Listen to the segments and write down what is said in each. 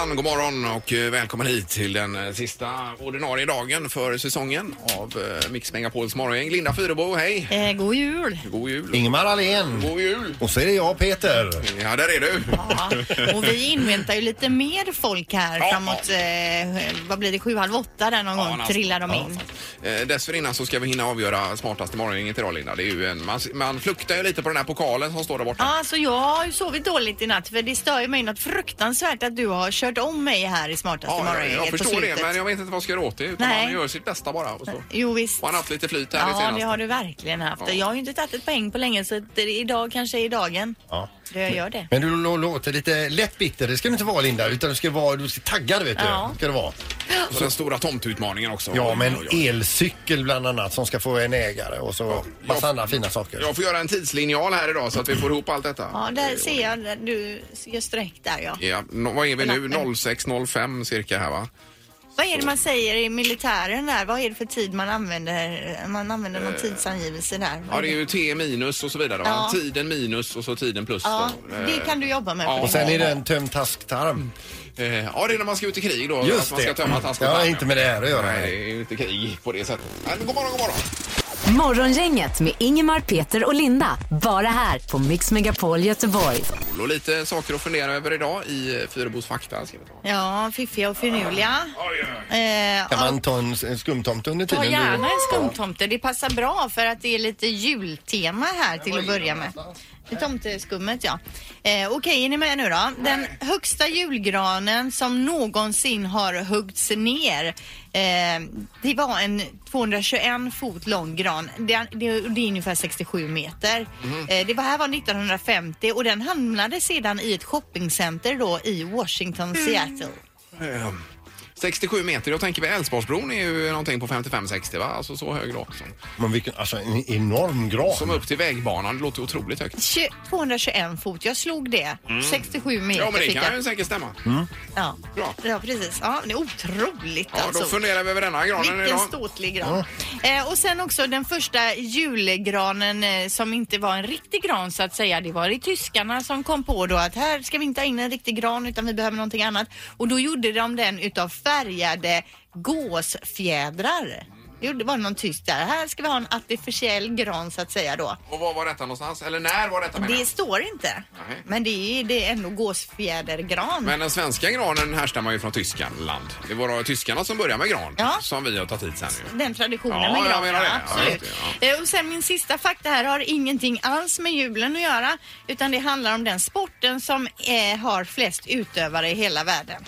Hejsan god morgon och eh, välkommen hit till den eh, sista ordinarie dagen för säsongen av eh, Mix Megapols morgongäng. Linda Fyrebo, hej! Eh, god jul! God jul! Ingemar Ahlén. God jul! Och så är det jag, Peter. Ja, där är du! Ja, och vi inväntar ju lite mer folk här Ja. framåt, eh, vad blir det, sju, halv åtta där någon Ja, gång trillar de in. Eh, Dessförinnan så ska vi hinna avgöra smartaste morgongänget idag, Linda. Det är ju en, man, man fluktar ju lite på den här pokalen som står där borta. Ja, alltså jag har ju sovit dåligt i natt för det stör ju mig något fruktansvärt att du har kört om mig här i smartaste Ja, jag, morgongänget jag på förstår det, slutet. men jag vet inte vad jag ska göra åt det. Utan Nej. man gör sitt bästa bara. Och så. Jo visst. Och han har haft lite flyt här i Ja, senaste. det har du verkligen haft. Ja. Jag har ju inte tagit ett poäng på länge så att det, idag kanske är dagen Ja. Då jag gör det. Men du lå- låter lite lätt bitter. Det ska du inte vara Linda, utan du ska vara du ska taggad vet du. Ja. Ska det vara. Så den stora tomtutmaningen också. Ja, men elcykel bland annat som ska få en ägare och så massa andra fina saker. Jag får göra en tidslinjal här idag så att vi får ihop allt detta. Ja, där ser jag, du gör streck där ja. Ja, no, vad är vi nu? Lappen. 06.05 cirka här va? Vad är det man säger i militären där? Vad är det för tid man använder? Man använder någon tidsangivelse där. Eh. Ja, det är ju T minus och så vidare. Va? Ja. Tiden minus och så tiden plus. Ja, då. det kan du jobba med. Ja. Och sen är det en tömd tasktarm. Eh, ja, det är när man ska ut i krig då. Just att man ska det. tömma task och Ja, inte med det här att göra. Nej, det är ju inte krig på det sättet. Men god morgon, god morgon. Morgongänget med Ingemar, Peter och Linda. Bara här på Mix Megapol Göteborg. Och lite saker att fundera över idag i eh, Fyrebos fakta. Ska vi ta. Ja, fiffiga och finurliga. Eh, Kan man ta en, en skumtomte under Ta tiden? gärna en skumtomte. Det passar bra för att det är lite jultema här till att börja med. Tomteskummet ja. Eh, Okej, är ni med nu då? Den högsta julgranen som någonsin har huggts ner. Eh, det var en 221 fot lång gran. Det, det, det är ungefär 67 meter. Eh, det var här var 1950 och den hamnade sedan i ett shoppingcenter då i Washington, Seattle. Eh, 67 meter. Jag tänker vi Älvsborgsbron är ju någonting på 55-60 va? Alltså så hög då. Som, Men vilken, alltså en enorm gran. som upp till vägbanan. Det låter otroligt högt. 20 221 fot, jag slog det. 67 meter Ja, men det fick kan jag. ju säkert stämma. Ja. Bra. ja, precis. Ja, det är otroligt Ja, alltså. då funderar vi över denna granen Vilken idag. ståtlig gran. Eh, och sen också den första julgranen eh, som inte var en riktig gran så att säga. Det var det tyskarna som kom på då att här ska vi inte ha in en riktig gran utan vi behöver någonting annat. Och då gjorde de den utav färgade gåsfjädrar. Jo, det var någon tysk där. Här ska vi ha en artificiell gran så att säga då. Och var var detta någonstans? Eller när var detta menar Det jag? står inte. Nej. Men det är, det är ändå gåsfjädergran. Men den svenska granen härstammar ju från Tyskland. Det var då tyskarna som började med gran. Ja. Som vi har tagit hit sen ju. Den traditionen Ja, med jag menar det. ja, Ja, absolut. just Eh, Och sen min sista fakta här har ingenting alls med julen att göra. Utan det handlar om den sporten som eh, har flest utövare i hela världen.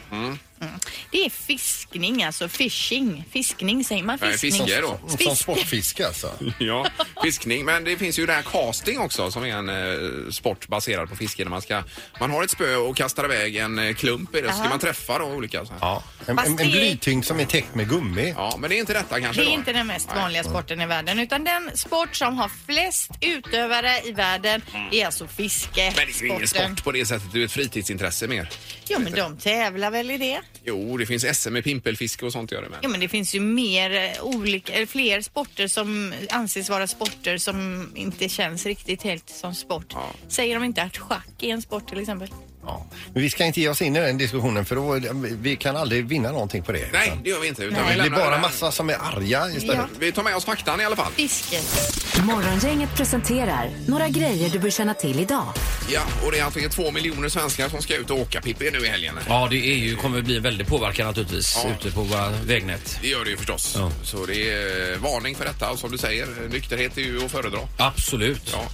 Mm. Det är fiskning, alltså fishing. Fiskning säger man. Nej, Fiskning. fiske då. Som Fisk- sportfiske alltså. Ja, fiskning. Men det finns ju det här casting också som är en eh, sport baserad på fiske. Där man, ska, man har ett spö och kastar iväg en eh, klump i det. Så ska man träffa då olika. Så här. Ja. En, Fast en, en det- blytyngd som är täckt med gummi. Ja, men det är inte detta kanske Det är då? inte den mest Nej. vanliga sporten i världen utan den sport som har flest utövare i världen är alltså fiske. Men det är ju ingen sport på det sättet. Det är ju ett fritidsintresse mer. Ja men de tävlar väl i det? Jo, det finns SM i pimpelfiske och sånt gör det med. Ja men det finns ju mer eh, olika, fler sporter som anses vara sporter som inte känns riktigt helt som sport. Ja. Säger de inte att schack är en sport till exempel? Ja. Men vi ska inte ge oss in i den diskussionen för då, vi kan aldrig vinna någonting på det. Nej, Utan det gör vi inte. Utan vi det lämnar bara det. massa som är arga istället. Ja. Vi tar med oss faktan i alla fall. Fisket. Morgongänget presenterar några grejer du bör känna till idag. Ja, och det är alltså två miljoner svenskar som ska ut och åka Pippi nu i helgen. Ja, det är ju, kommer bli en väldig påverkan naturligtvis Ja. ute på våra vägnät. Det gör det ju förstås. Ja. Så det är eh, varning för detta. Och som du säger, nykterhet är ju att föredra. Absolut. Ja.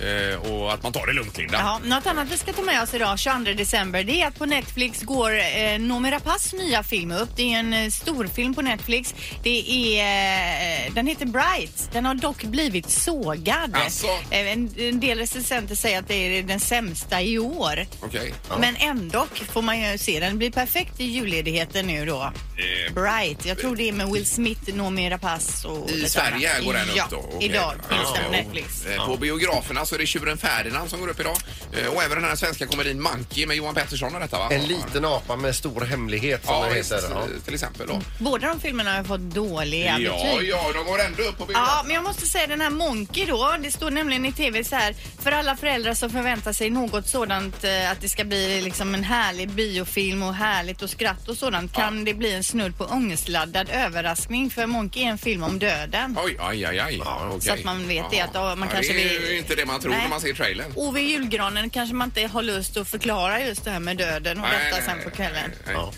Eh, och att man tar det lugnt, Linda. Ja, något annat vi ska ta med oss idag, 22 december, det är att på Netflix går eh, Noomi Rapaces nya film upp. Det är en eh, storfilm på Netflix. Det är, eh, den heter Bright. Den har dock blivit sågad. Asså? Eh, en, en del recensenter säger att det är den sämsta i år. Okej. Men ändå får man ju se. Den blir perfekt i julledigheten nu då. Eh, Bright. Jag tror det är med Will Smith, Noomi Rapace och I Sverige annat. går den ja, upp då? Okej. idag finns Ja, den på ja. Netflix. Eh, På biograferna så så är det Tjuren Ferdinand som går upp idag. Eh, Och även den här svenska komedin Monkey med Johan Pettersson och detta va? En liten apa med stor hemlighet som Ja, det visst, heter. Ja. till exempel då. Båda de filmerna har fått dåliga Ja, betyg. ja, de går ändå upp på bilden. Ja, men jag måste säga den här Monkey då. Det står nämligen i tv så här. För alla föräldrar som förväntar sig något sådant eh, att det ska bli liksom en härlig biofilm och härligt och skratt och sådant kan det bli en snudd på ångestladdad överraskning. För Monkey är en film om döden. Oj, aj, aj, aj. okej. så att man vet det, att, ja, man kanske det är vill- inte det man tror Nej. när man ser trailern. Och vid julgranen kanske man inte har lust att förklara just det här med döden och Nej, detta nej, sen nej, på kvällen. nej, nej. Ja.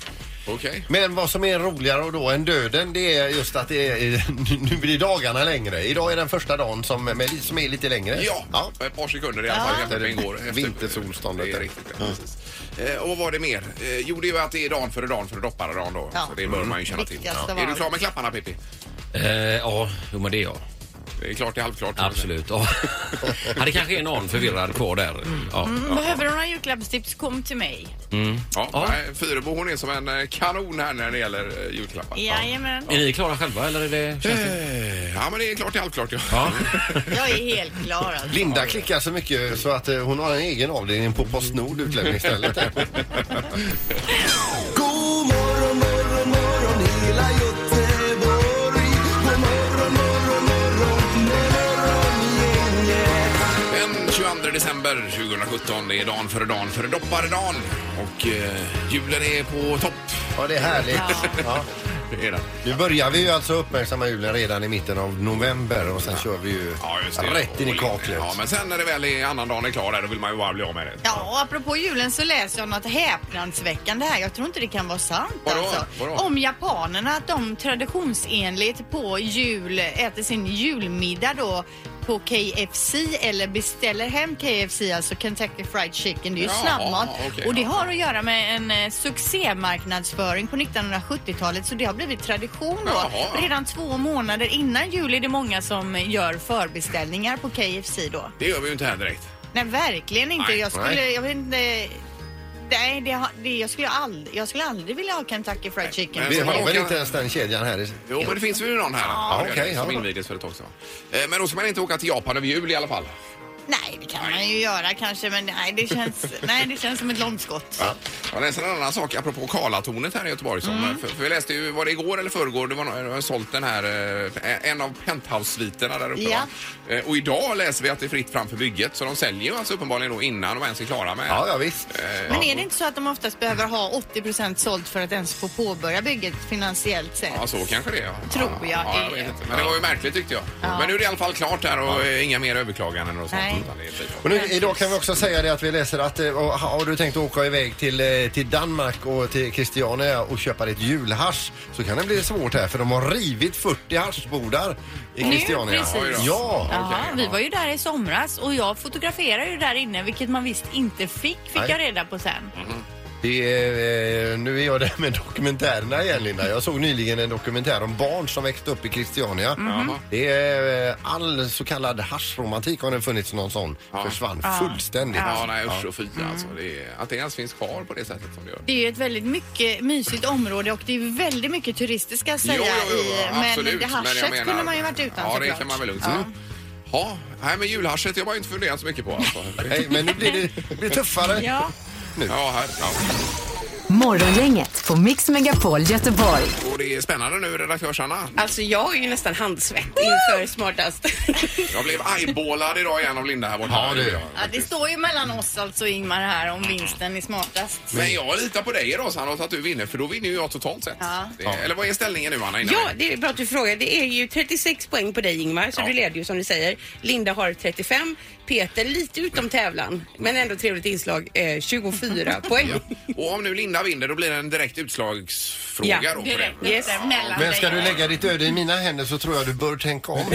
Okej. Men vad som är roligare då än döden det är just att det är, nu blir dagarna längre. Idag är den första dagen som, med, som är lite längre. Ja, ja. ett par sekunder i alla fall. Ja. Ja. ingår efter- Vintersolståndet. Det är riktigt, ja, precis. Eh, och vad var det mer? Eh, jo, det är ju att det är dagen före dagen före dopparedagen då. Ja. Så det bör man ju känna till. Av Är du klar med klapparna Pippi? Eh, ja, jo men det är jag. Det är klart, det är halvklart. Absolut. Ja. Hade kanske är någon förvirrad kvar där. Ja. Mm, Behöver du några julklappstips, kom till mig. Ja, Ja. nej, Fyrebo hon är som en eh, kanon här när det gäller eh, julklappar. Jajamän. Är ni klara själva eller är det... Känns det... Eh, Ja, men det är klart, det är halvklart. Ja. Ja. Jag är helt klar alltså. Linda klickar så mycket så att hon har en egen avdelning på Postnord utlämningsstället. december 2017, det är dagen före dagen före dopparedagen. Och eh, julen är på topp. Ja, det är härligt. Ja. Det är den. Nu börjar vi ju alltså uppmärksamma julen redan i mitten av november och sen kör vi ju Ja, just det. rätt in i kaklet. Ja, men sen när det väl är annandagen är klar där, då vill man ju bara bli av med det. Ja, och apropå julen så läser jag något häpnadsväckande här. Jag tror inte det kan vara sant Vadå? alltså. Vadå? Om japanerna, att de traditionsenligt på jul äter sin julmiddag då på KFC eller beställer hem KFC, alltså Kentucky Fried Chicken. Det är ju Ja, snabbmat. okej, och det ja. har att göra med en eh, succémarknadsföring på 1970-talet så det har blivit tradition då. Jaha. Redan två månader innan jul är det många som gör förbeställningar på KFC då. Det gör vi ju inte här direkt. Nej, verkligen inte. Nej, jag skulle, nej. jag vet inte. Nej, det, har- det, jag, skulle aldrig, jag skulle aldrig vilja ha Kentucky Fried Chicken. men- Vi har väl inte ens den kedjan här. i- Jo, men det finns ju någon här. Ja, okej, som ja. invigdes för ett tag sedan. Eh, Men då ska man inte åka till Japan över jul i alla fall. Nej, det kan man ju göra kanske, men nej, det känns, nej, det känns som ett långskott. Jag läser en annan sak apropå Karlatornet här i Göteborg. Som, Mm. för, för vi läste ju, var det igår eller förrgår, det var, nå- det var sålt den här, eh, en av penthouse-sviterna där uppe. Ja. Va? Eh, Och idag läser vi att det är fritt fram för bygget. Så de säljer ju alltså uppenbarligen då innan de ens är klara med Ja, ja visst. Men är det inte så att de oftast behöver ha 80% sålt för att ens få påbörja bygget finansiellt sett? Ja, så kanske det är. ja. Tror ja, jag Ja, jag är. vet inte. Men det var ju märkligt tyckte jag. Men nu är det i alla fall klart där och eh, inga mer överklaganden och sånt. Nej. Och nu, idag kan vi också säga det att vi läser att eh, och, har du tänkt åka iväg till, eh, till Danmark och till Christiania och köpa ditt julhasch så kan det bli svårt här för de har rivit 40 haschbodar i Christiania. precis. Oj då. Ja! Okej, vi ja. var ju där i somras och jag fotograferade ju där inne, vilket man visst inte fick, fick Nej. jag reda på sen. Det är, eh, nu är jag där med dokumentärerna igen Linda. Jag såg nyligen en dokumentär om barn som växte upp i Christiania. Det är eh, all så kallad haschromantik har det funnits någon sån. Försvann fullständigt. Ja, nej usch och fy alltså. Det är, att det ens finns kvar på det sättet som det gör. Det är ju ett väldigt mycket mysigt område och det är väldigt mycket turister ska jag säga. Jo, jo, jo, i, men absolut. det haschet jag menar- kunde man ju varit utan Ja, det såklart. kan man väl lugnt Ja. säga. Ja, nej men julhaschet jag har inte funderat så mycket på alltså. Nej, men nu blir det, det blir tuffare. Ja. Ja, här, ja. Morgongänget på Mix Megapol Göteborg. Och det är spännande nu, redaktörs-Anna. Alltså jag är ju nästan handsvett inför smartast. Jag blev eyeballad idag igen av Linda här borta. Ja, det är jag. Ja, det står ju mellan oss alltså Ingmar här om vinsten är smartast. Men jag litar på dig idag Sandra, att du vinner, för då vinner ju jag totalt sett. Ja. Det, eller vad är ställningen nu Anna? innan ja, vi- det är bra att du frågar. Det är ju 36 poäng på dig Ingmar, så Ja. du leder ju som du säger. Linda har 35. Peter lite utom tävlan, men ändå trevligt inslag, eh, 24 poäng. Och om nu Linda vinner då blir det en direkt utslagsfråga Ja, då på Direkt det. Yes. mellan Men ska dig. du lägga ditt öde i mina händer så tror jag du bör tänka om.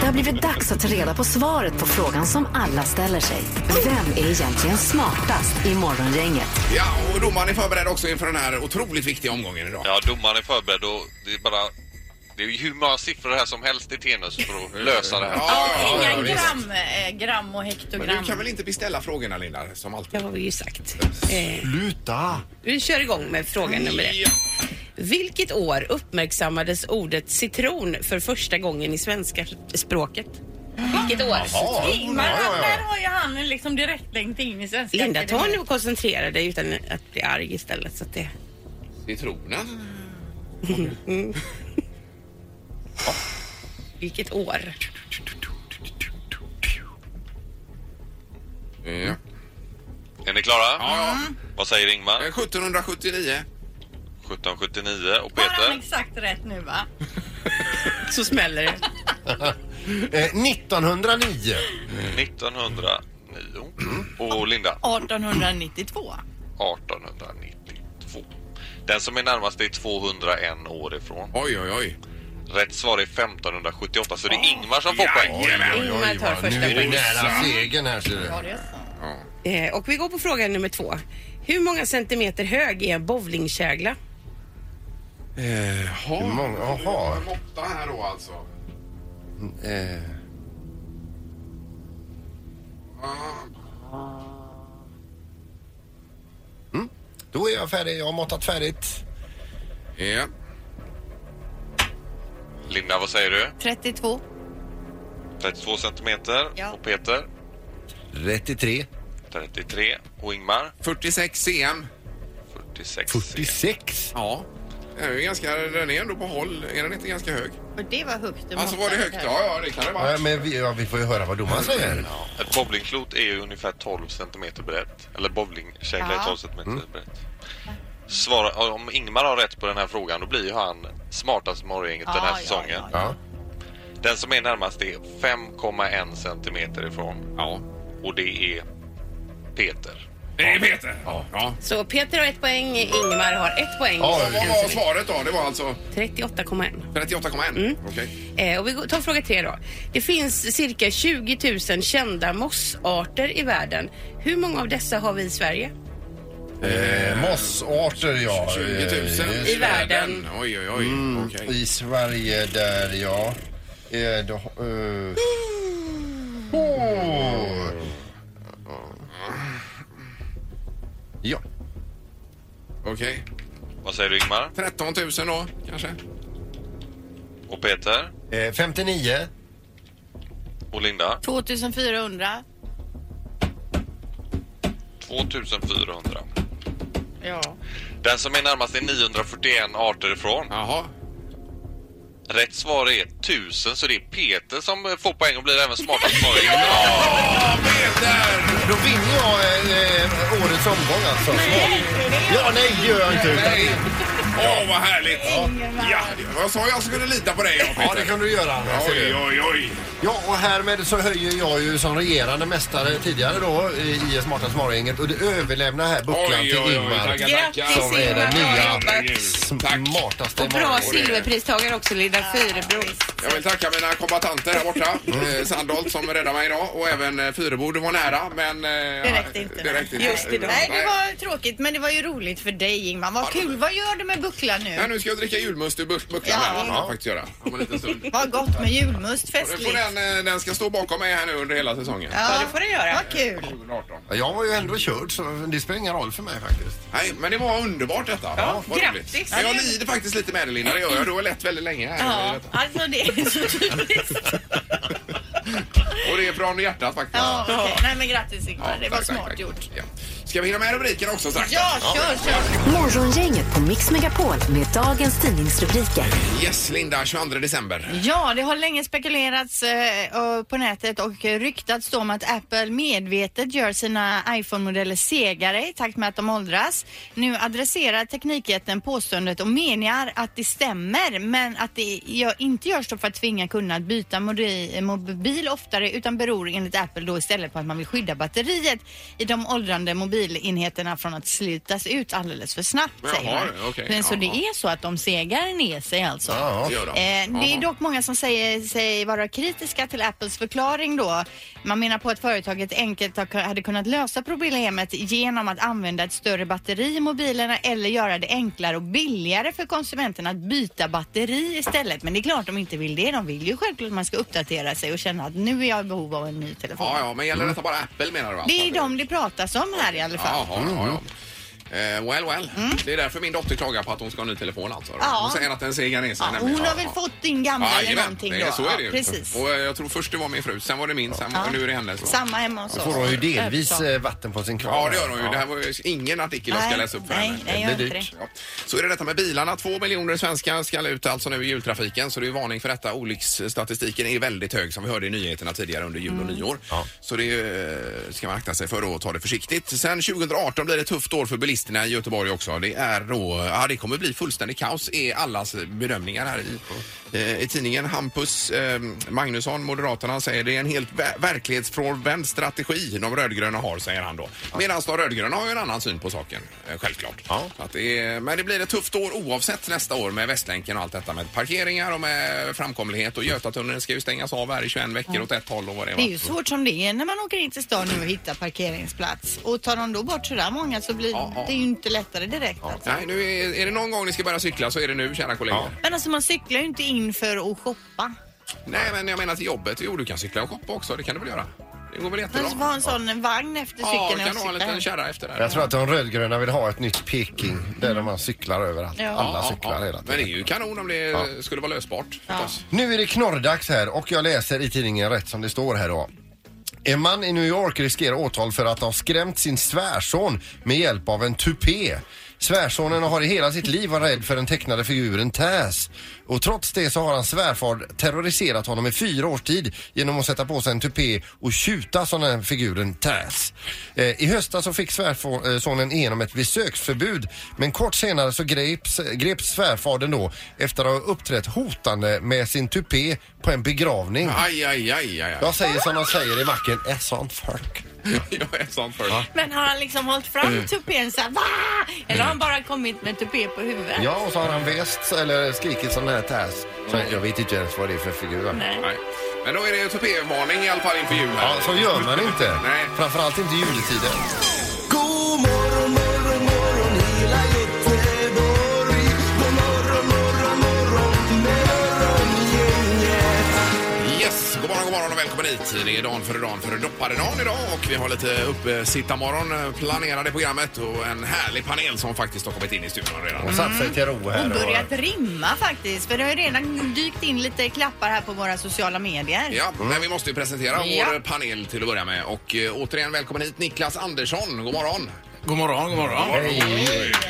Det har blivit dags att ta reda på svaret på frågan som alla ställer sig. Vem är egentligen smartast i Morgongänget? Ja, och domaren är förberedd också inför den här otroligt viktiga omgången idag. Ja, domaren är förberedd och det är bara... Det är ju hur många siffror här som helst i Tenus för att lösa det här. Ja, inga ja, visst. gram, eh, gram och Men hektogram. du kan väl inte beställa frågorna Linda, som alltid? Det har vi ju sagt. Eh, Sluta! vi kör igång med fråga nummer ett. Vilket år uppmärksammades ordet citron för första gången i svenska språket? Vilket år? Ingmar, Ja, ja, ja. där har ju han en liksom direktlänk in i Svenska Linda, ta nu och koncentrera dig utan att bli arg istället. Så att det... Citronen. Vilket år? Ja. Är ni klara? Ja, Vad säger Ingmar? ja. 1779. 1779 och Har han Peter? exakt rätt nu va? Så smäller det. Eh, 1909. 1909. Och Linda? 1892. 1892. Den som är närmast är 201 år ifrån. Oj, oj, oj. Rätt svar är 1578 så det är Ingmar som får poäng. Ingmar tar vad, nu första är det nära segern här ser du. Ja, det är så. Eh, och vi går på fråga nummer två. Hur många centimeter hög är en bowlingkägla? Hur många? Jaha. En måtta här då alltså. Eh, mm. Då är jag färdig. Jag har måttat färdigt. Ja. Linda, vad säger du? 32. 32 centimeter. Ja. Och Peter? 33. 33. Och Ingmar? 46 cm. 46. 46. Ja. Den är, ju ganska, den är ändå på håll. Är den inte ganska hög? Och det var högt. du Alltså var det måttade högt? Ja, ja, det kan det vara. Ja, men vi, ja, vi får ju höra vad domaren säger. Ett bowlingklot är ju ungefär 12 centimeter brett. Eller bowlingkägla Ja. är 12 centimeter brett. Svara, om Ingmar har rätt på den här frågan då blir ju han smartast morgongänget den Ja, här ja, säsongen. ja, Ja. Den som är närmast är 5,1 centimeter ifrån. Ja. Och det är Peter. Det är Peter. Ja. ja. Så Peter har ett poäng, Ingmar har ett poäng. Ja, Vad var svaret då? Det var alltså 38,1. 38,1? Okej. Eh, och vi tar fråga tre då. Det finns cirka 20 000 kända mossarter i världen. Hur många av dessa har vi i Sverige? Eh, mossarter, ja. 20 000 Eh, I världen. Oj, oj, oj. Okej. I Sverige där, ja. Eh, då, eh. Oh. Ja. Okej. Vad säger du Ingmar? 13 000 då, kanske? Och Peter? Eh, 59. Och Linda? 2400. 2400. Ja. Den som är närmast är 941 arter ifrån. Jaha. Rätt svar är 1000 så det är Peter som får poäng och blir även smartast morgon. Ja, Peter! Då vinner jag eh, eh, årets omgång alltså. Ja, nej det gör jag inte. Utan Åh, vad härligt! Ja, jag sa jag skulle lita på dig, ja, ja, det Peter. kan du göra. Oj, oj, oj. Ja, och härmed så höjer jag ju som regerande mästare tidigare då i Smartast morgongänget och det överlämnar här bucklan till. Ingmar. Grattis, tackar. Som är den Ingmar. nya smartaste Och bra silverpristagare också, Linda Fyrebro. Jag vill tacka mina kombatanter här borta. Eh, Sandholt som räddade mig idag och även eh, Fyrebo. Det var nära men... eh, Det räckte inte. Det räckte inte. Just idag. Nej, det var tråkigt men det var ju roligt för dig Ingmar. Vad kul. Vad gör du med bucklan Ja, nu? nu ska jag dricka julmust ur buck- bucklan Ja. här. Ja, faktiskt göra. Om en liten stund. Vad gott med julmust. Nu får Festligt. den, eh, den ska stå bakom mig här nu under hela säsongen. Ja, det får du göra. Vad kul. 2018. Ja, Jag var ju ändå körd så det spelar ingen roll för mig faktiskt. Nej, men det var underbart detta. Ja, vad grattis. Men jag lider faktiskt lite med det Linda, det gör jag. Du har lett väldigt länge här. Ja, i detta. alltså det är så typiskt. Och det är från hjärtat faktiskt. Ja, okej. Nej men grattis Ingmar. Det var tack, tack, smart tack. gjort. Ja. Ska vi hinna med rubriken också strax? Ja, kör, kör. Morgongänget på Mix Megapol med dagens tidningsrubriker. Yes, Linda, 22 december. Ja, det har länge spekulerats eh, på nätet och ryktats om att Apple medvetet gör sina iPhone-modeller segare i takt med att de åldras. Nu adresserar Teknikjätten påståendet och menar att det stämmer men att det gör, inte görs för att tvinga kunderna att byta mobil oftare utan beror enligt Apple då istället på att man vill skydda batteriet i de åldrande mobilenheterna från att slitas ut alldeles för snabbt Jaha, säger man. okej, Men så det är så att de segar ner sig alltså. Ja. Det gör de. Eh, det är dock många som säger sig vara kritiska till Apples förklaring då. Man menar på att företaget enkelt har- hade kunnat lösa problemet genom att använda ett större batteri i mobilerna eller göra det enklare och billigare för konsumenterna att byta batteri istället. Men det är klart de inte vill det. De vill ju självklart att man ska uppdatera sig och känna att nu är jag i behov av en ny telefon. Ja, ja, men gäller detta bara Apple menar du alltså? Det är de det pratas om här i alla fall. Jaha, ja, ja. Eh, well, well. Det är därför min dotter klagar på att hon ska ha en ny telefon alltså. Mm. Ja. Hon säger att den segar ner sig. Ja, nämligen. hon har Ja, väl ja. fått din gamla eller jajamän. någonting det är då? Så är det ju. Ja, precis. Och eh, jag tror först det var min fru, sen var det min, sen var, nu är det hennes. Samma hemma hos oss. får hon ju delvis eh, vatten på sin kran. Ja, det gör hon ju. Det här var ju ingen artikel jag ska läsa upp för nej, henne. nej, Det gör blir inte dyrt. det. Ja. Så är det detta med bilarna. Två miljoner svenskar ska ut alltså nu i jultrafiken. Så det är varning för detta. Olycksstatistiken är väldigt hög som vi hörde i nyheterna tidigare under jul och Mm. nyår. Så det eh, ska man akta sig för och ta det försiktigt. Sen 2018 blir det ett tufft år för bilisterna i Göteborg också. Det är då, ja det kommer bli fullständigt kaos är allas bedömningar här i, eh, i tidningen. Hampus eh, Magnusson, Moderaterna, säger det är en helt ver- verklighetsfrånvänd strategi de rödgröna har, säger han då. Medan de rödgröna har ju en annan syn på saken, eh, självklart. Att det är, men det blir ett tufft år oavsett nästa år med Västlänken och allt detta med parkeringar och med framkomlighet och Götatunneln ska ju stängas av här i 21 veckor åt ett håll och vad det Det är ju svårt som det är när man åker in till stan nu och hittar parkeringsplats. Och tar de då bort sådär många så blir Ja, ja. Det är ju inte lättare direkt. Alltså. Nej, nu är, är det någon gång ni ska börja cykla så är det nu, kära kollegor. Men alltså man cyklar ju inte in för att shoppa. Nej, men jag menar till jobbet. Jo, du kan cykla och shoppa också. Det kan du väl göra? Det går väl jättebra? Man får ha en sån vagn efter cykeln Ja, när kan jag du ha en liten kärra efter där. Jag tror att de rödgröna vill ha ett nytt Peking där man cyklar överallt. Ja. Alla cyklar ja. hela Men det är tiden. ju kanon om det skulle vara lösbart. förstås. Nu är det knorrdags här och jag läser i tidningen rätt som det står här då. En man i New York riskerar åtal för att ha skrämt sin svärson med hjälp av en tupé. Svärsonen har i hela sitt liv varit rädd för den tecknade figuren Taz. Och trots det så har hans svärfar terroriserat honom i fyra års tid genom att sätta på sig en tupé och tjuta som den här figuren Taz. Eh, I höstas så fick svärsonen igenom ett besöksförbud men kort senare så greps, greps svärfadern då efter att ha uppträtt hotande med sin tupé på en begravning. Aj, aj, aj, aj. aj. Jag säger som de säger i macken, är sånt folk. Jag är sån för. Men har han liksom hållit fram Mm. tupén såhär va? Eller har han bara kommit med tupé på huvudet? Ja, och så har han väst eller skrikit sån här Taz. Så jag vet inte ens vad det är för figur. Nej. Nej. Men då är det tupévarning i alla fall inför jul här. Ja, så gör man inte. Nej. Framförallt inte i juletiden. God morgon, och välkommen hit. Det är dagen före dagen före dopparedagen idag och vi har lite uppesittarmorgon eh, planerade i programmet och en härlig panel som faktiskt har kommit in i studion redan. Och satt sig till ro här. Och börjat rimma faktiskt. För det har ju redan dykt in lite klappar här på våra sociala medier. Ja, men vi måste ju presentera Ja. vår panel till att börja med. Och eh, återigen välkommen hit Niklas Andersson. God morgon. God morgon, god morgon. Hej.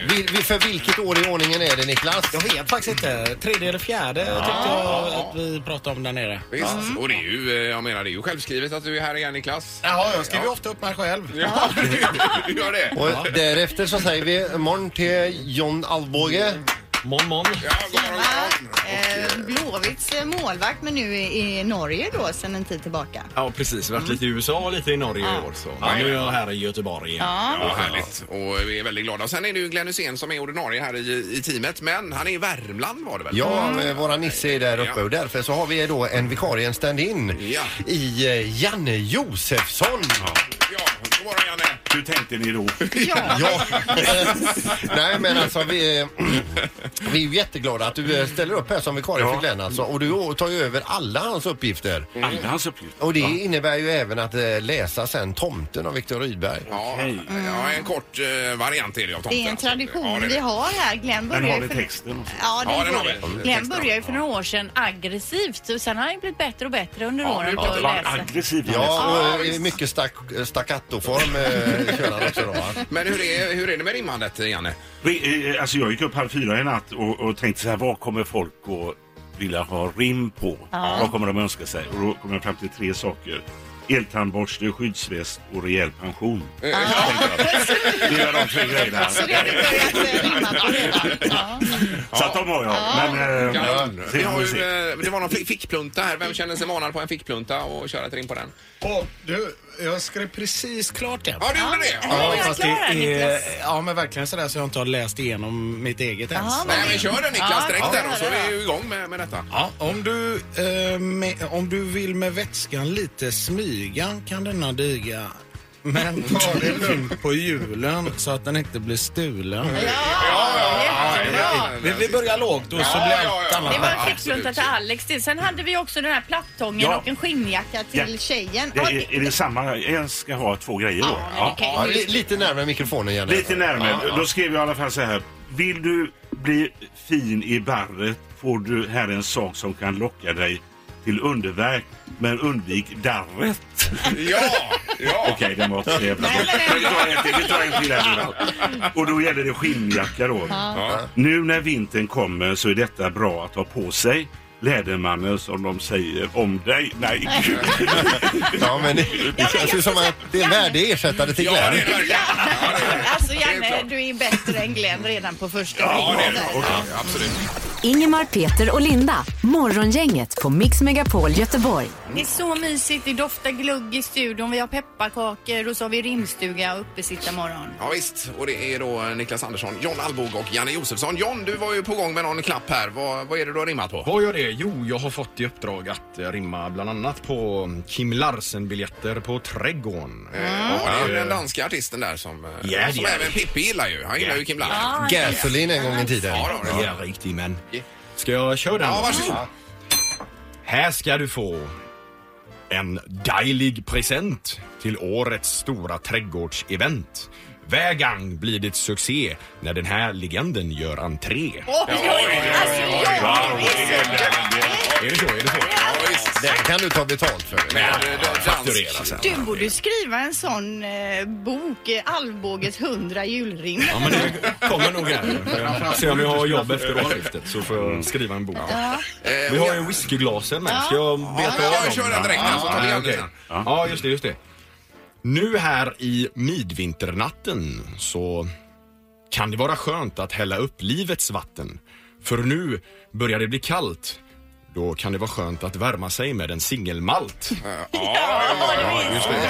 Vi, vi, för vilket år i ordningen är det Niklas? Jag vet faktiskt inte. Tredje eller fjärde tyckte jag att vi pratade om där nere. Visst, och det är ju, eh, jag menar det är ju självskrivet att du är här igen Niklas. Ja, jag skriver ofta upp mig själv. Ja, du gör det. Och därefter så säger vi morgon till John Alvbåge. Mon, mon. Ja, god morgon, god morgon. Eh, Blåvitts eh, målvakt men nu i, i Norge då sedan en tid tillbaka. Ja, precis. Vi har varit lite i USA och lite i Norge i år. Så. Men nu är jag här i Göteborg igen. Ja, härligt. Och vi är väldigt glada. Sen är det ju Glenn Hysén som är ordinarie här i, i teamet. Men han är i Värmland var det väl? Ja, men våra Nisse är där uppe Ja. och därför så har vi då en vikarie, en stand-in Ja. i eh, Janne Josefsson. Ja, god morgon Janne. Hur tänkte ni då? Ja, Ja, nej men alltså vi, vi är ju jätteglada att du eh, ställer upp här som vikarie Ja. för Glenn alltså. Och du tar ju över alla hans uppgifter. Alla hans uppgifter. Och det innebär ju även att eh, läsa sen Tomten av Viktor Rydberg. Ja, ja, en kort eh, variant är det av tomten. det är en alltså. tradition Ja, det är vi det. har här. Glenn börjar har ju vi för... texten? Ja, den Ja, den har vi. Mm. Glenn Texten. började ju för några år sedan aggressivt och sen har han ju blivit bättre och bättre under Ja, åren på att läsa. aggressiv. Ja, och i mycket stack, staccatoform eh, kör han också då. va? Men hur är, hur är det med rimmandet, Janne? Eh, Alltså jag gick upp halv fyra i natt och, och tänkte så här, vad kommer folk att vilja ha rim på? Vad kommer de önska sig? Och då kom jag fram till tre saker. Eltandborste, skyddsväst och rejäl pension. Eh, Det är de tre grejerna. Så det har du börjat eh, rimma på redan. Ja. Så att de har jag. Men, eh, det Vi får har vi ju, se. eh, det var någon fick- fickplunta här. Vem känner sig manad på en fickplunta och köra ett rim på den? Och du, jag skrev precis klart den. Ja, du gjorde det? Ja, Ja. jag fast klarar det är, Niklas. ja, men verkligen sådär så jag inte har läst igenom mitt eget ens. Ja, Nej, men kör den Niklas Ja, direkt ja, där och så är vi ju igång med, med detta. Ja, om du, eh, med, om du vill med vätskan lite smyga kan denna diga Men ta det lugnt på julen så att den inte blir stulen. Jättebra. Vi, vi börjar lågt och så blir allt annat Det var en fixlunta till Alex det. Sen hade vi också den här plattången Ja. och en skinnjacka till Ja. tjejen. Det Ja, är, är det samma? En ska ha två grejer då? Ja, Ja, li, lite närmare mikrofonen gärna. Lite närmare. Då skrev jag i alla fall så här. Vill du bli fin i barret får du här en sak som kan locka dig till underverk. Men undvik darret. Ja, ja. Okej, den var så jävla bra. Vi tar en till, vi tar en till här nu då. Och då gäller det skinnjacka då. Nu när vintern kommer så är detta bra att ha på sig. Lädermannen som de säger om dig. Nej, gud. Ja, men det, det känns ju som att det är en värdig ersättare till Ja, det är Glenn. det. Ja, det är det. Alltså Janne, du är bättre än Glenn redan på första Ja, det är det. Ja, absolut. Ingemar, Peter och Linda. Morgongänget på Mix Megapol Göteborg. Det är så mysigt. Det doftar glugg i studion. Vi har pepparkakor och så har vi rimstuga och uppesittarmorgon. Ja, visst, och det är då Niklas Andersson, John Alvbog och Janne Josefsson. John, du var ju på gång med någon klapp här. Vad, vad är det du har rimmat på? Vad gör det? Jo, jag har fått i uppdrag att eh, rimma bland annat på Kim Larsen-biljetter på Trädgården. Eh, Ja, det är ju den danska artisten där som, eh, Ja, som det är även det. Pippi gillar ju. Han gillar ju Kim Larsen. Gasolin en gång i tiden. Ja, då, Ja, riktigt men. Ska jag köra den? Ja, då? varsågod. Här ska du få en dejlig present till årets stora trädgårdsevent. Vägang blir det succé när den här legenden gör entré. Oj, oj, oj. Alltså, jag är det så? Är det så? Ja. Den kan du ta betalt för. Fakturera sen. Du borde skriva en sån eh, bok, eh, Alvbåges 100 julrim. Ja, men det kommer nog här. Se om jag har jobb efter årsskiftet så får jag skriva en bok. Eh, Vi har ju whiskyglasen med. Ska jag beta Ja, av ja, dem? jag kör den direkt här, så tar vi Ja, igen det okej. sen. Ja, just det, just det. Nu här i midvinternatten så kan det vara skönt att hälla upp livets vatten. För nu börjar det bli kallt. Då kan det vara skönt att värma sig med en singelmalt. Ja, just det.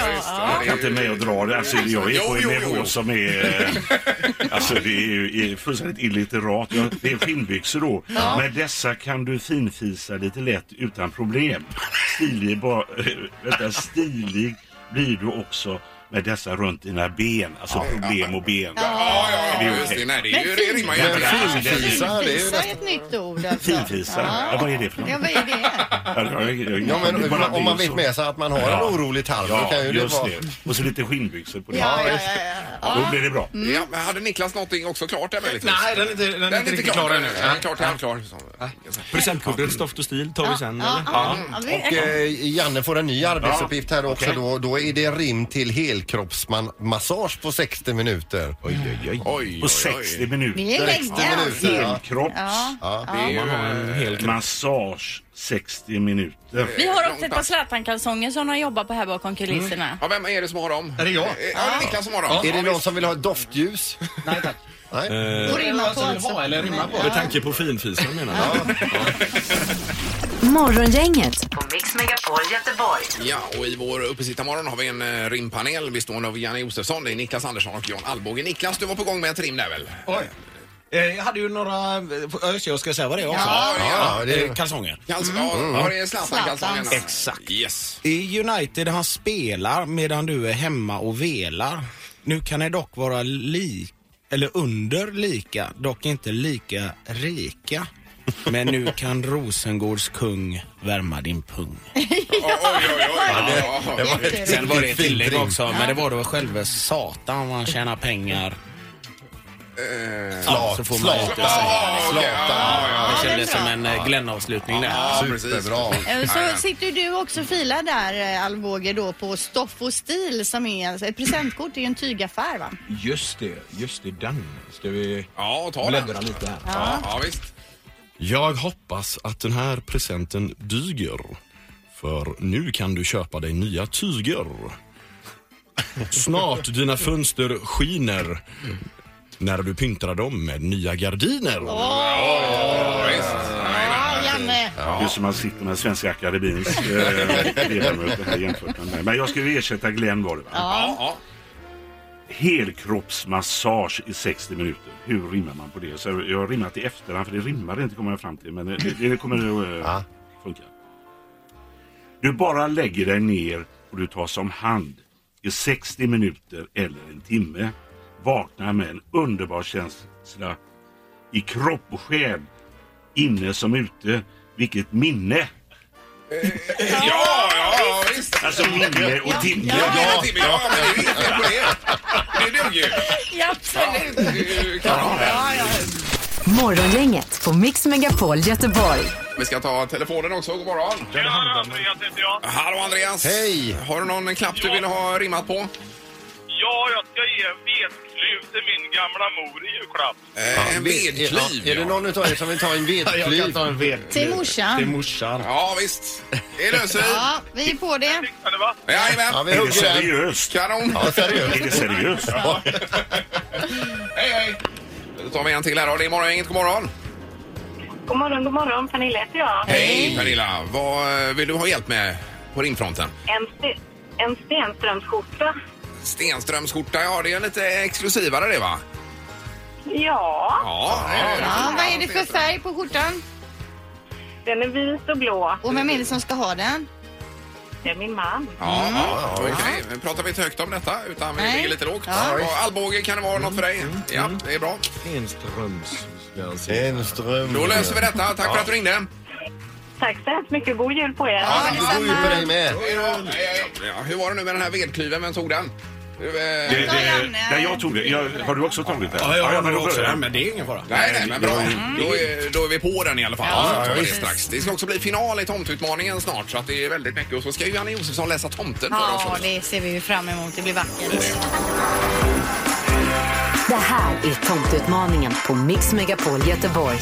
Jag kan inte med och dra det. Alltså, jag är Jo, på en nivå jo. som är... eh, Alltså det är ju är fullständigt illiterat. Jag- Det är skinnbyxor då. Med dessa kan du finfisa lite lätt utan problem. Stilig, ba, vänta, stilig blir du också med dessa runt dina ben. Alltså problem och ben. Ja, ja, Det är ja, just det. Nej, det, är ju, det rimmar ju Men inte. finfisa, det är ju Finfisa är nästan... ett nytt ord. Alltså. Finfisa? Ja, vad är det för något? Ja, vad är det? Ja, jag- jag- Ja, men bara om man det vet med sig att man har en Ja. orolig tarm, då Ja, kan ju det just vara... det. Och så lite skinnbyxor på det. Ja, ja, ja, ja. Då blir det bra. Ja, men hade Niklas någonting också klart där möjligtvis? Nej, den är inte, den är inte riktigt klar ännu. Den är klar till halvklar. Presentkortet Stoft och stil tar vi sen Ja, eller? ja, ja, Och eh, Janne får en ny arbetsuppgift här också. Då, då är det rim till helkroppsmassage på 60 minuter. Oj, oj, oj. Oj, På oj, 60 oj. minuter. Det är länge alltså. Helkropps. Ja. Det är ju... Man har en hel kropp. Massage 60 minuter. Vi har också ett par. Zlatan-kalsonger som han jobbar på här bakom kulisserna. Ja, vem är det som har dem? Är det jag? Eh, Ja, det är Niklas som har dem. Är det Ja, någon som vill ha ett doftljus? Nej tack. Nej. Och rimma på Alltså? Med tanke på finfisen menar jag. Morgongänget på Mix Megapol Göteborg. Ja, och i vår uppesittarmorgon har vi en eh, rimpanel bestående av Janne Josefsson, det är Niklas Andersson och John Alvbåge. Niklas, du var på gång med ett rim där väl? Oj. Eh, Jag hade ju några... eh, just det, Jag ska säga vad det är också. Ja, ja. Ja, det Eh, Kalsonger. Alltså, ja, ja, det är Zlatan-kalsongerna. Zlatans. Exakt. Yes. I United han spelar medan du är hemma och velar. Nu kan det dock vara lik eller under lika, dock inte lika rika. Men nu kan Rosengårds kung värma din pung. Oj, oj, oj. Ja, Det var ett Sen var det ett tillägg också, men det var då själva satan man tjänar pengar. Ja, så får man Zlatan. ut det. Zlatan. Det kändes som en eh, Glenn-avslutning där. Ja. Superbra. Eh, Så sitter du också och filar där, eh, Alvbåge, då på Stoff och stil som är alltså ett presentkort i en tygaffär va? Just det, just det, den. Ska vi Ja, ta bläddra den. lite här? Ja, ja, visst. Jag hoppas att den här presenten dyger. För nu kan du köpa dig nya tyger. Snart dina fönster skiner när du pyntar dem med nya gardiner. Det är som man sitter med Svenska Akademins eh, ledamöter här jämfört med mig. Men jag ju ersätta Glenn var det va? Ja. Helkroppsmassage i 60 minuter. Hur rimmar man på det? Så jag har rimmat i efterhand för det rimmar inte kommer jag fram till. Men det, det, kommer att Ja. funka. Du bara lägger dig ner och du tas om hand. i 60 minuter eller en timme. Vaknar med en underbar känsla i kropp och själ, inne som ute. Vilket minne! Ja. Alltså minne och timme. Ja, ja, Timmy, ja, men det är ju inget fel på det. Det duger ju. Ja, absolut. Det. Ja, ja. Morgongänget på Mix Megapol Göteborg. Vi ska ta telefonen också. God morgon. Ja, Andreas heter jag. Hallå Andreas. Hej. Har du någon knapp du vill ha rimmat på? Ja, jag ska ge vedklyv till min gamla mor i julklapp. Eh, en vedklyv. Ja, är det någon utav er som vill ta en vedklyv? en ved. Till morsan. Till morsan. Ja, visst. Det löser vi. Ja, vi är på det. Fixar va? Jajamän. Ja, vi Är det hugger den. seriöst? Kanon. Ja, seriöst. Är det seriöst? Hej, hej. Då tar vi en till här. då. Det är morgongänget. God morgon. God morgon, god morgon. Pernilla heter jag. Hej Pernilla. Vad eh, vill du ha hjälp med på rimfronten? En, st- en Stenströmsskjorta. Stenströmsskjorta, ja det är lite exklusivare det va? Ja, Ja, det är det. Ja, vad är det för färg på skjortan? den är vit och blå. Och vem är det som ska ha den? Det är min man. Ja, ja, okej. Men Pratar vi inte högt om detta utan vi Nej. ligger lite lågt. Ja. Och Allbåge kan det vara något för dig? Ja, det är bra. Enströms. ska jag säga. En ström. Då löser vi detta. Tack för att du ringde. Tack så hemskt mycket. God jul på er. Ja, God jul på dig med. Hej då. Hej, hej. Ja, hur var det nu med den här vedklyven? Vem tog den? Eh, Det, det, nej, jag tog det. Jag, har du också tagit det? Ja, jag har nog också jag. men det är ingen fara. Nej, nej, men bra. Då är, då är vi på den i alla fall. Ja, vi det strax. Det ska också bli final i tomtutmaningen snart så att det är väldigt mycket. Och så ska ju Janne Josefsson läsa tomten för oss Ja, det ser vi ju fram emot. Det blir vackert. Det här är tomtutmaningen på Mix Megapol Göteborg.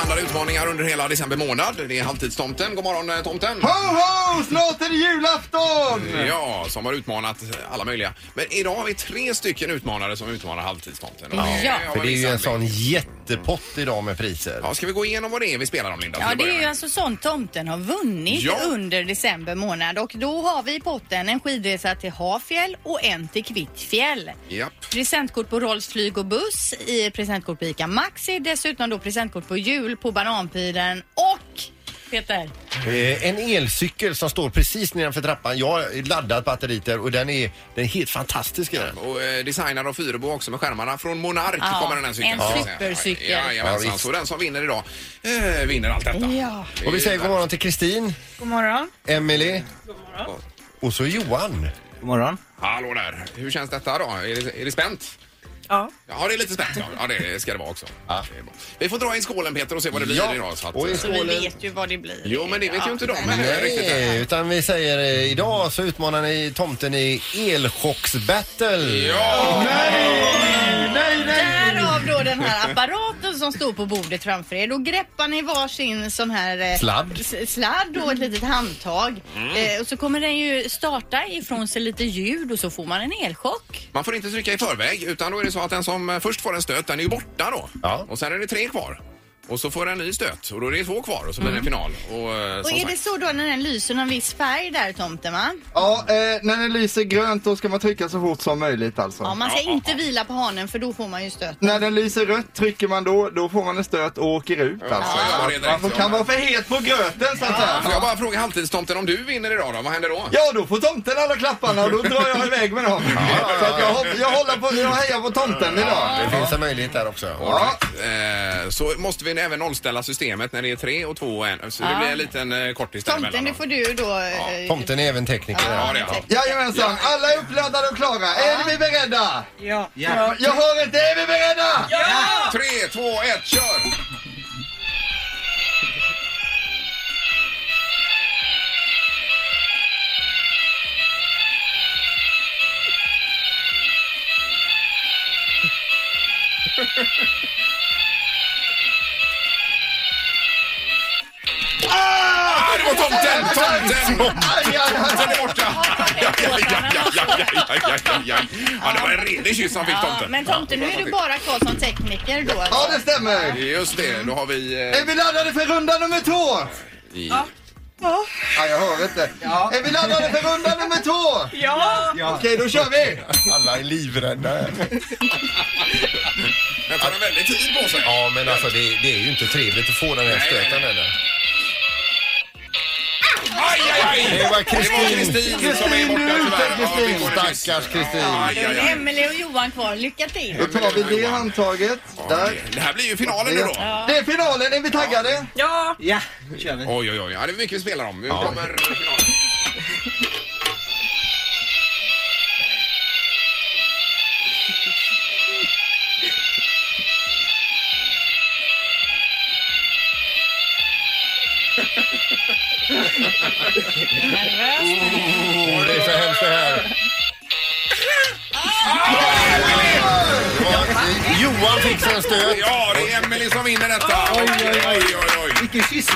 Blandade utmaningar under hela december månad. Det är halvtidstomten. God morgon eh, tomten! Ho, ho! Snart är det julafton! Ja, som har utmanat alla möjliga. Men idag har vi tre stycken utmanare som utmanar halvtidstomten. Ja. har För det är ju en sån jättepott idag med priser. Ja, ska vi gå igenom vad det är vi spelar om Linda? Ja, det är ju alltså sånt tomten har vunnit Ja. under december månad och då har vi i potten en skidresa till Hafjäll och en till Kvittfjäll. Japp. Presentkort på Rolls flyg och buss, i presentkort på ICA Maxi, dessutom då presentkort på jul på Bananpiren och Peter. Eh, En elcykel som står precis nedanför trappan. Jag har laddat batteriet där och den är, den är helt fantastisk. Den. Och eh, designad av Fyrebo också med skärmarna. Från Monark Ja, kommer den här cykeln. en ska jag säga. supercykel. Ja, Ja, jajamensan. visst. så den som vinner idag eh, vinner allt detta. Ja. Det är Och vi säger god morgon till Kristin, God morgon. Emily och så Johan. God morgon. Hallå där. Hur känns detta då? Är det, är det spänt? Ja. Ja, det är lite spänt. Ja, ja det ska det vara också. Det är bra. Vi får dra in skålen Peter och se vad det blir Ja. idag. Så att, Och i Så vi skålen. vet ju vad det blir. Jo, men det vet ju inte de men- heller riktigt. Nej, utan vi säger eh, idag så utmanar ni tomten i elchocksbattle. Ja! Nej, nej, nej! Därav då den här apparaten som står på bordet framför er. Då greppar ni varsin sån här eh, Sladd. s- sladd och ett litet handtag. Eh, och så kommer den ju starta ifrån sig lite ljud och så får man en elchock. Man får inte trycka i förväg utan då är det så att den som eh, först får en stöt den är ju borta då. Ja. Och sen är det tre kvar. Och så får den en ny stöt och då är det två kvar och så blir det en final. Och, eh, Och som är sagt, det så då när den lyser någon viss färg där tomten va? Ja, eh, när den lyser grönt då ska man trycka så fort som möjligt alltså. Ja, man ska inte vila på hanen för då får man ju stöt. När den lyser rött trycker man då, då får man en stöt och åker ut Ja, alltså. ja, det är direkt, man ja. kan vara för het på gröten så att säga. Får jag bara fråga halvtidstomten om du vinner idag då? Vad händer då? Ja, då får tomten alla klapparna och då drar jag iväg med dem. Så att jag, hopp- jag håller på, jag hejar på tomten idag. Det finns en möjlighet där också. Right. eh, så måste vi även nollställa systemet när det är tre och två och en. Så det Ja. blir en liten eh, kortis Tomten, däremellan det får du då... eh, Tomten är även tekniker. Ja, Ja, det är han. Jajamensan, alla är uppladdade och klara. Är vi beredda? Ja. Ja. Jag hör inte, är vi beredda? Tre, två, ett, kör! Ah, det var tomten! Tomten! Tomten är borta! Ja, ja, ja, ja, ja, ja, ja, ja, ja. Ja, det var en redig kyss han fick Ja, tomten. men tomten, nu är du bara kvar som tekniker då. Ja, det stämmer. Just det, då har vi... Är vi laddade för runda nummer två? Eh, i, Ja, jag hör inte. Är vi laddade för runda nummer två? Ja. Okej, då kör vi. Alla är livrädda. den tar en väldigt tid på sig. Ja, men alltså det, det är ju inte trevligt att få den här Nej, stöten nej, nej. eller? Aj, aj, Det var Kristin. Kristin som är borta tyvärr. Ja, vi. Stackars Kristin. Aj, aj, det aj. Emelie och Johan kvar. Lycka till! Då tar vi det handtaget. Där. Det här blir ju finalen nu då. Det är finalen, är vi taggade? Ja. Ja, nu kör vi. Oj, oj, oj. Ja, det är mycket vi spelar om. Nu kommer finalen. Oh, det är så hemskt det här. Johan fick sig en stöt. Ja, det är Emelie som vinner detta. Oj, oj, oj, oj, oj. Vilken kyss.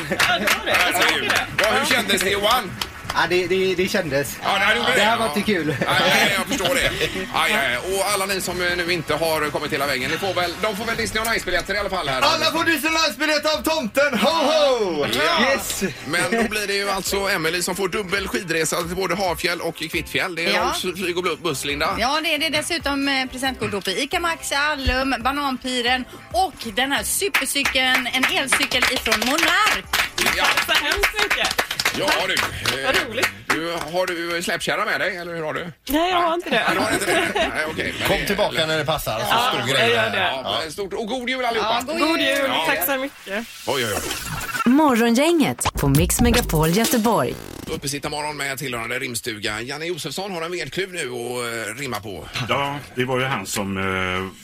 Ja, hur kändes det Johan? Ja, det, det, det kändes. Ja, det här gjorde det här det. var inte kul. Nej, nej, jag förstår det. Aj, aj. Och alla ni som eh, nu inte har kommit hela vägen, ni får väl, de får väl Disney on Ice-biljetter i alla fall här. Alla får Disneylandsbiljett av tomten! Ho, ho! Ja. Yes! Men då blir det ju alltså Emelie som får dubbel skidresa till både Havfjäll och Kvittfjäll. Det är Ja. flyg och buss, Linda. Ja, det är det dessutom eh, presentkort då på ICA Maxi, Allum, Bananpiren och den här supercykeln, en elcykel ifrån Monark. Ja. Så hemskt mycket. Ja du. Eh, Vad roligt. du. Har du släpkärra med dig eller hur har du? Nej, jag har inte det. Nej, du har inte det? Nej, okej. Men Kom det- tillbaka när det passar. Så Ja, står jag grejerna gör det. Ja, men stort. Och god jul allihopa! Ja, god God jul. Ja. Tack så mycket. Oj, oj, oj. Morgongänget på Mix Megapol Göteborg. Uppesittarmorgon med tillhörande rimstuga. Janne Josefsson har en vedkluv nu att eh, rimma på. Ja, det var ju han som eh,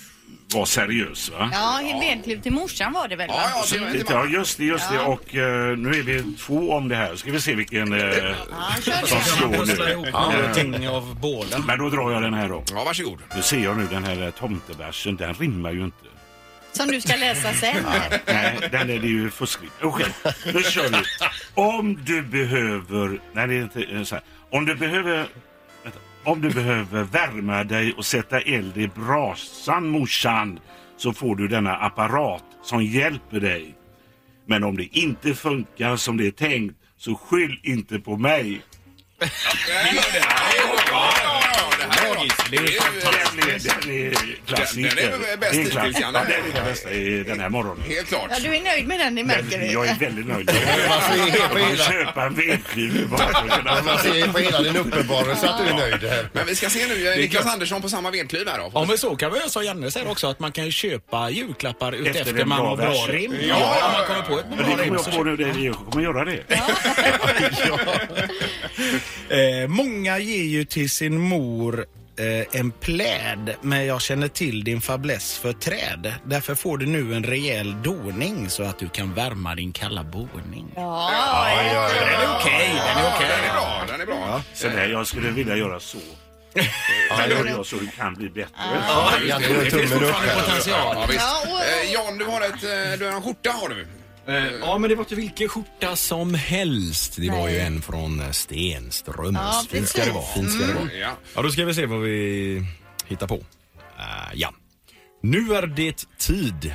var seriös va? Ja, vedkluv till morsan var det väl? Va? Ja, ja, till, till Ja, just det, just det. Och eh, nu är vi två om det här. Ska vi se vilken eh, som slår Pussla ihop nu. någonting av båda. Men då drar jag den här då. Ja, varsågod. Nu ser jag nu den här eh, tomteversen, den rimmar ju inte. Som du ska läsa sen. här. Nej, den är det ju fuskigt. Okej, nu kör vi. Om du behöver... Nej, det är inte eh, så här. Om du behöver... Om du behöver värma dig och sätta eld i brasan, morsan, så får du denna apparat som hjälper dig. Men om det inte funkar som det är tänkt, så skyll inte på mig. Det är är Den är, den är klassiker. Den är bäst hittills, Janne. Ja, den är den bästa i den här morgonen. Helt klart. Ja, du är nöjd med den, det märker vi. Jag är väldigt nöjd. Man ser Jag på kan hela- köpa en vedkniv. Man ser på hela din uppenbarelse att du är nöjd. Men vi ska se nu, Niklas Andersson på samma vedkluv här då. Ja men så kan vi göra som Janne säger också att man kan köpa julklappar ut Efter efter, en man har bra rim. Ja, man kommer på ett bra det kommer rim jag så på nu, det- jag kommer göra det. Eh, många ger ju till sin mor eh, en pläd, men jag känner till din fäbless för träd. Därför får du nu en rejäl doning så att du kan värma din kalla boning. Ja, Den är okej, den är okej. Den är bra, den är bra. Så där, jag skulle vilja göra så. Ja, gör jag så det kan bli bättre. Ja, Janne det gör finns fortfarande här. potential. Ja, visst. Ja, och- Eh, Jan, du har, ett, eh, du har en skjorta har du. Eh, Ja, men det var inte vilken skjorta som helst. Det var ju en från eh, Stenströms. Ja, Fint ska det vara. Fint ska det vara. Ja. Ja, då ska vi se vad vi hittar på. Eh, ja. Nu är det tid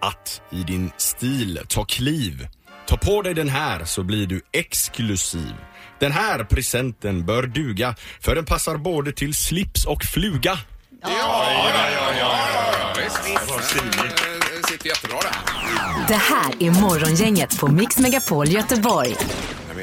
att i din stil ta kliv. Ta på dig den här så blir du exklusiv. Den här presenten bör duga för den passar både till slips och fluga. Ja, ja, ja, ja, ja, ja, visst. visst. Den, eh, sitter jättebra där. Det här är Morgongänget på Mix Megapol Göteborg.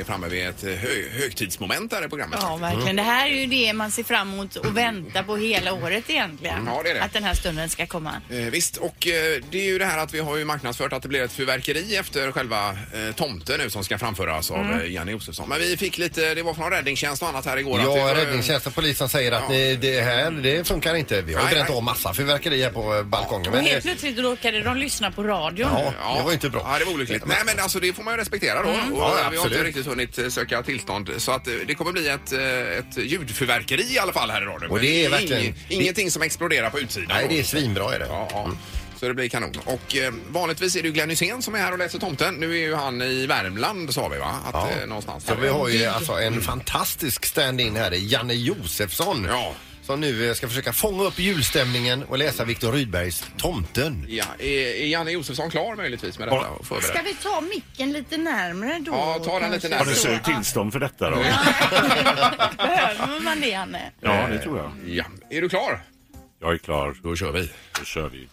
Vi är framme vid ett eh, hö högtidsmoment här i programmet. Ja, verkligen. Det här är ju det man ser fram emot och väntar på hela året egentligen. Ja, det är det. Att den här stunden ska komma. Eh, visst, och eh, det är ju det här att vi har ju marknadsfört att det blir ett fyrverkeri efter själva eh, tomten nu som ska framföras av Mm. eh, Janne Josefsson. Men vi fick lite, det var från räddningstjänst och annat här igår. Ja, var, räddningstjänst och polisen säger att ni, det här det funkar inte. Vi har Nej, bränt av massa fyrverkerier på eh, balkongen. Och Men helt det, plötsligt råkade de lyssna på radion. ja, det var inte bra. Ja, det var olyckligt. Nej, men alltså det får man ju respektera då. Och, Mm. Ja, vi har inte riktigt hunnit eh, söka tillstånd. Så att eh, det kommer bli ett, eh, ett ljudfyrverkeri i alla fall här i radio. Och det är verkligen- ing- Ingenting som exploderar på utsidan. Nej, det är svinbra är det. Ja, ja. Så det blir kanon. Och eh, vanligtvis är det ju Glenn Hysén som är här och läser tomten. Nu är ju han i Värmland sa vi va? Att, Ja. eh, någonstans Så där. vi har ju alltså en fantastisk stand-in här, det är Janne Josefsson. Ja. Som nu eh, ska försöka fånga upp julstämningen och läsa Viktor Rydbergs Tomten. Ja, är, är Janne Josefsson klar möjligtvis med detta? Och förberedd? Ska vi ta micken lite närmre då? Ja, ta den lite? Har du sökt tillstånd för detta då? Behöver man det, Anne? Ja, det tror jag. Ja, är du klar? Jag är klar. Då kör vi. Då kör vi.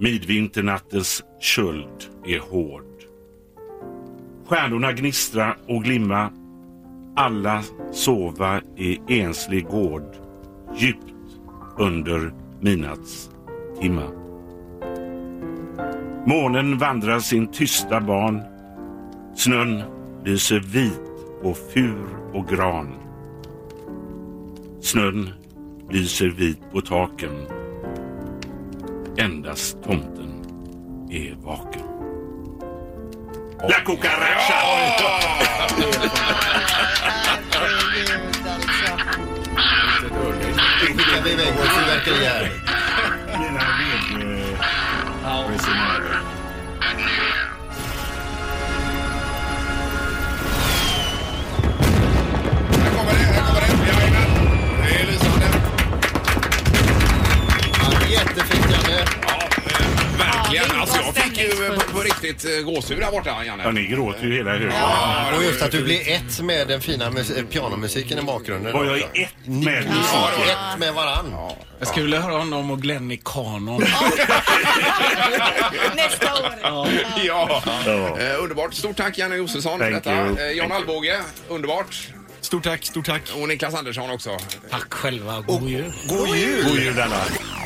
Midvinternattens köld är hård. Stjärnorna gnistra och glimma. Alla sova i enslig gård djupt under midnattstimma. Månen vandrar sin tysta ban. Snön lyser vit på fur och gran. Snön lyser vit på taken. Endast tomten är vaken. Oh. La cucaracha. Oh. Verkligen. Alltså, jag fick ju på, på riktigt eh, gåshud där borta, Janne. Ja, ni gråter ju hela högen. Och just att du blir ett med den fina mus- eh, pianomusiken i bakgrunden. Var jag också. i ett Ni med blir musiken? ett med varann. Jag skulle vilja höra honom och Glenn i kanon. Nästa år. Ja. Eh, underbart. Stort tack Janne Josefsson för Thank detta. you. Eh, Jan Alvbåge, underbart. Stort tack, stort tack. Och Niklas Andersson också. Tack själva. God jul. God jul! God jul alla.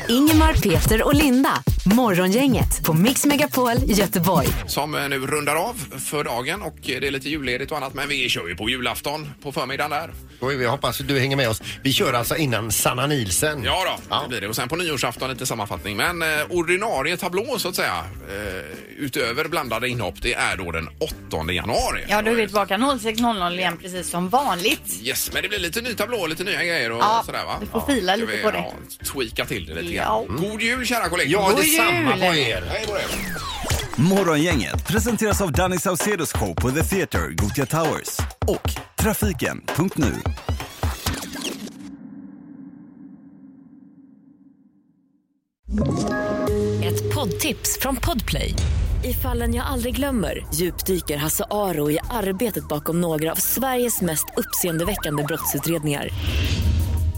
Ingemar, Peter och Linda. Morgongänget på Mix Megapol Göteborg. Som eh, nu rundar av för dagen och eh, det är lite julledigt och annat men vi kör ju på julafton på förmiddagen där. Är vi, hoppas att du hänger med oss. Vi kör alltså innan Sanna Nilsen. Ja då, det blir det. Och sen på nyårsafton lite sammanfattning. Men eh, ordinarie tablå så att säga, eh, utöver blandade inhopp, det är då den 8 januari. Ja, då är vi tillbaka 06.00 igen precis som vanligt. Yes, men det blir lite ny tablå, lite nya grejer och Ja, sådär va? vi får fila Ska lite vi, på det. Ja, tweaka till det lite Ja. grann. God jul kära kollegor! Ja, detsamma jul! på er. Hej på er! Morgongänget presenteras av Danny Saucedos show på The Theatre, Gothia Towers och Trafiken.nu. Ett poddtips från Podplay. I fallen jag aldrig glömmer djupdyker Hasse Aro i arbetet bakom några av Sveriges mest uppseendeväckande brottsutredningar.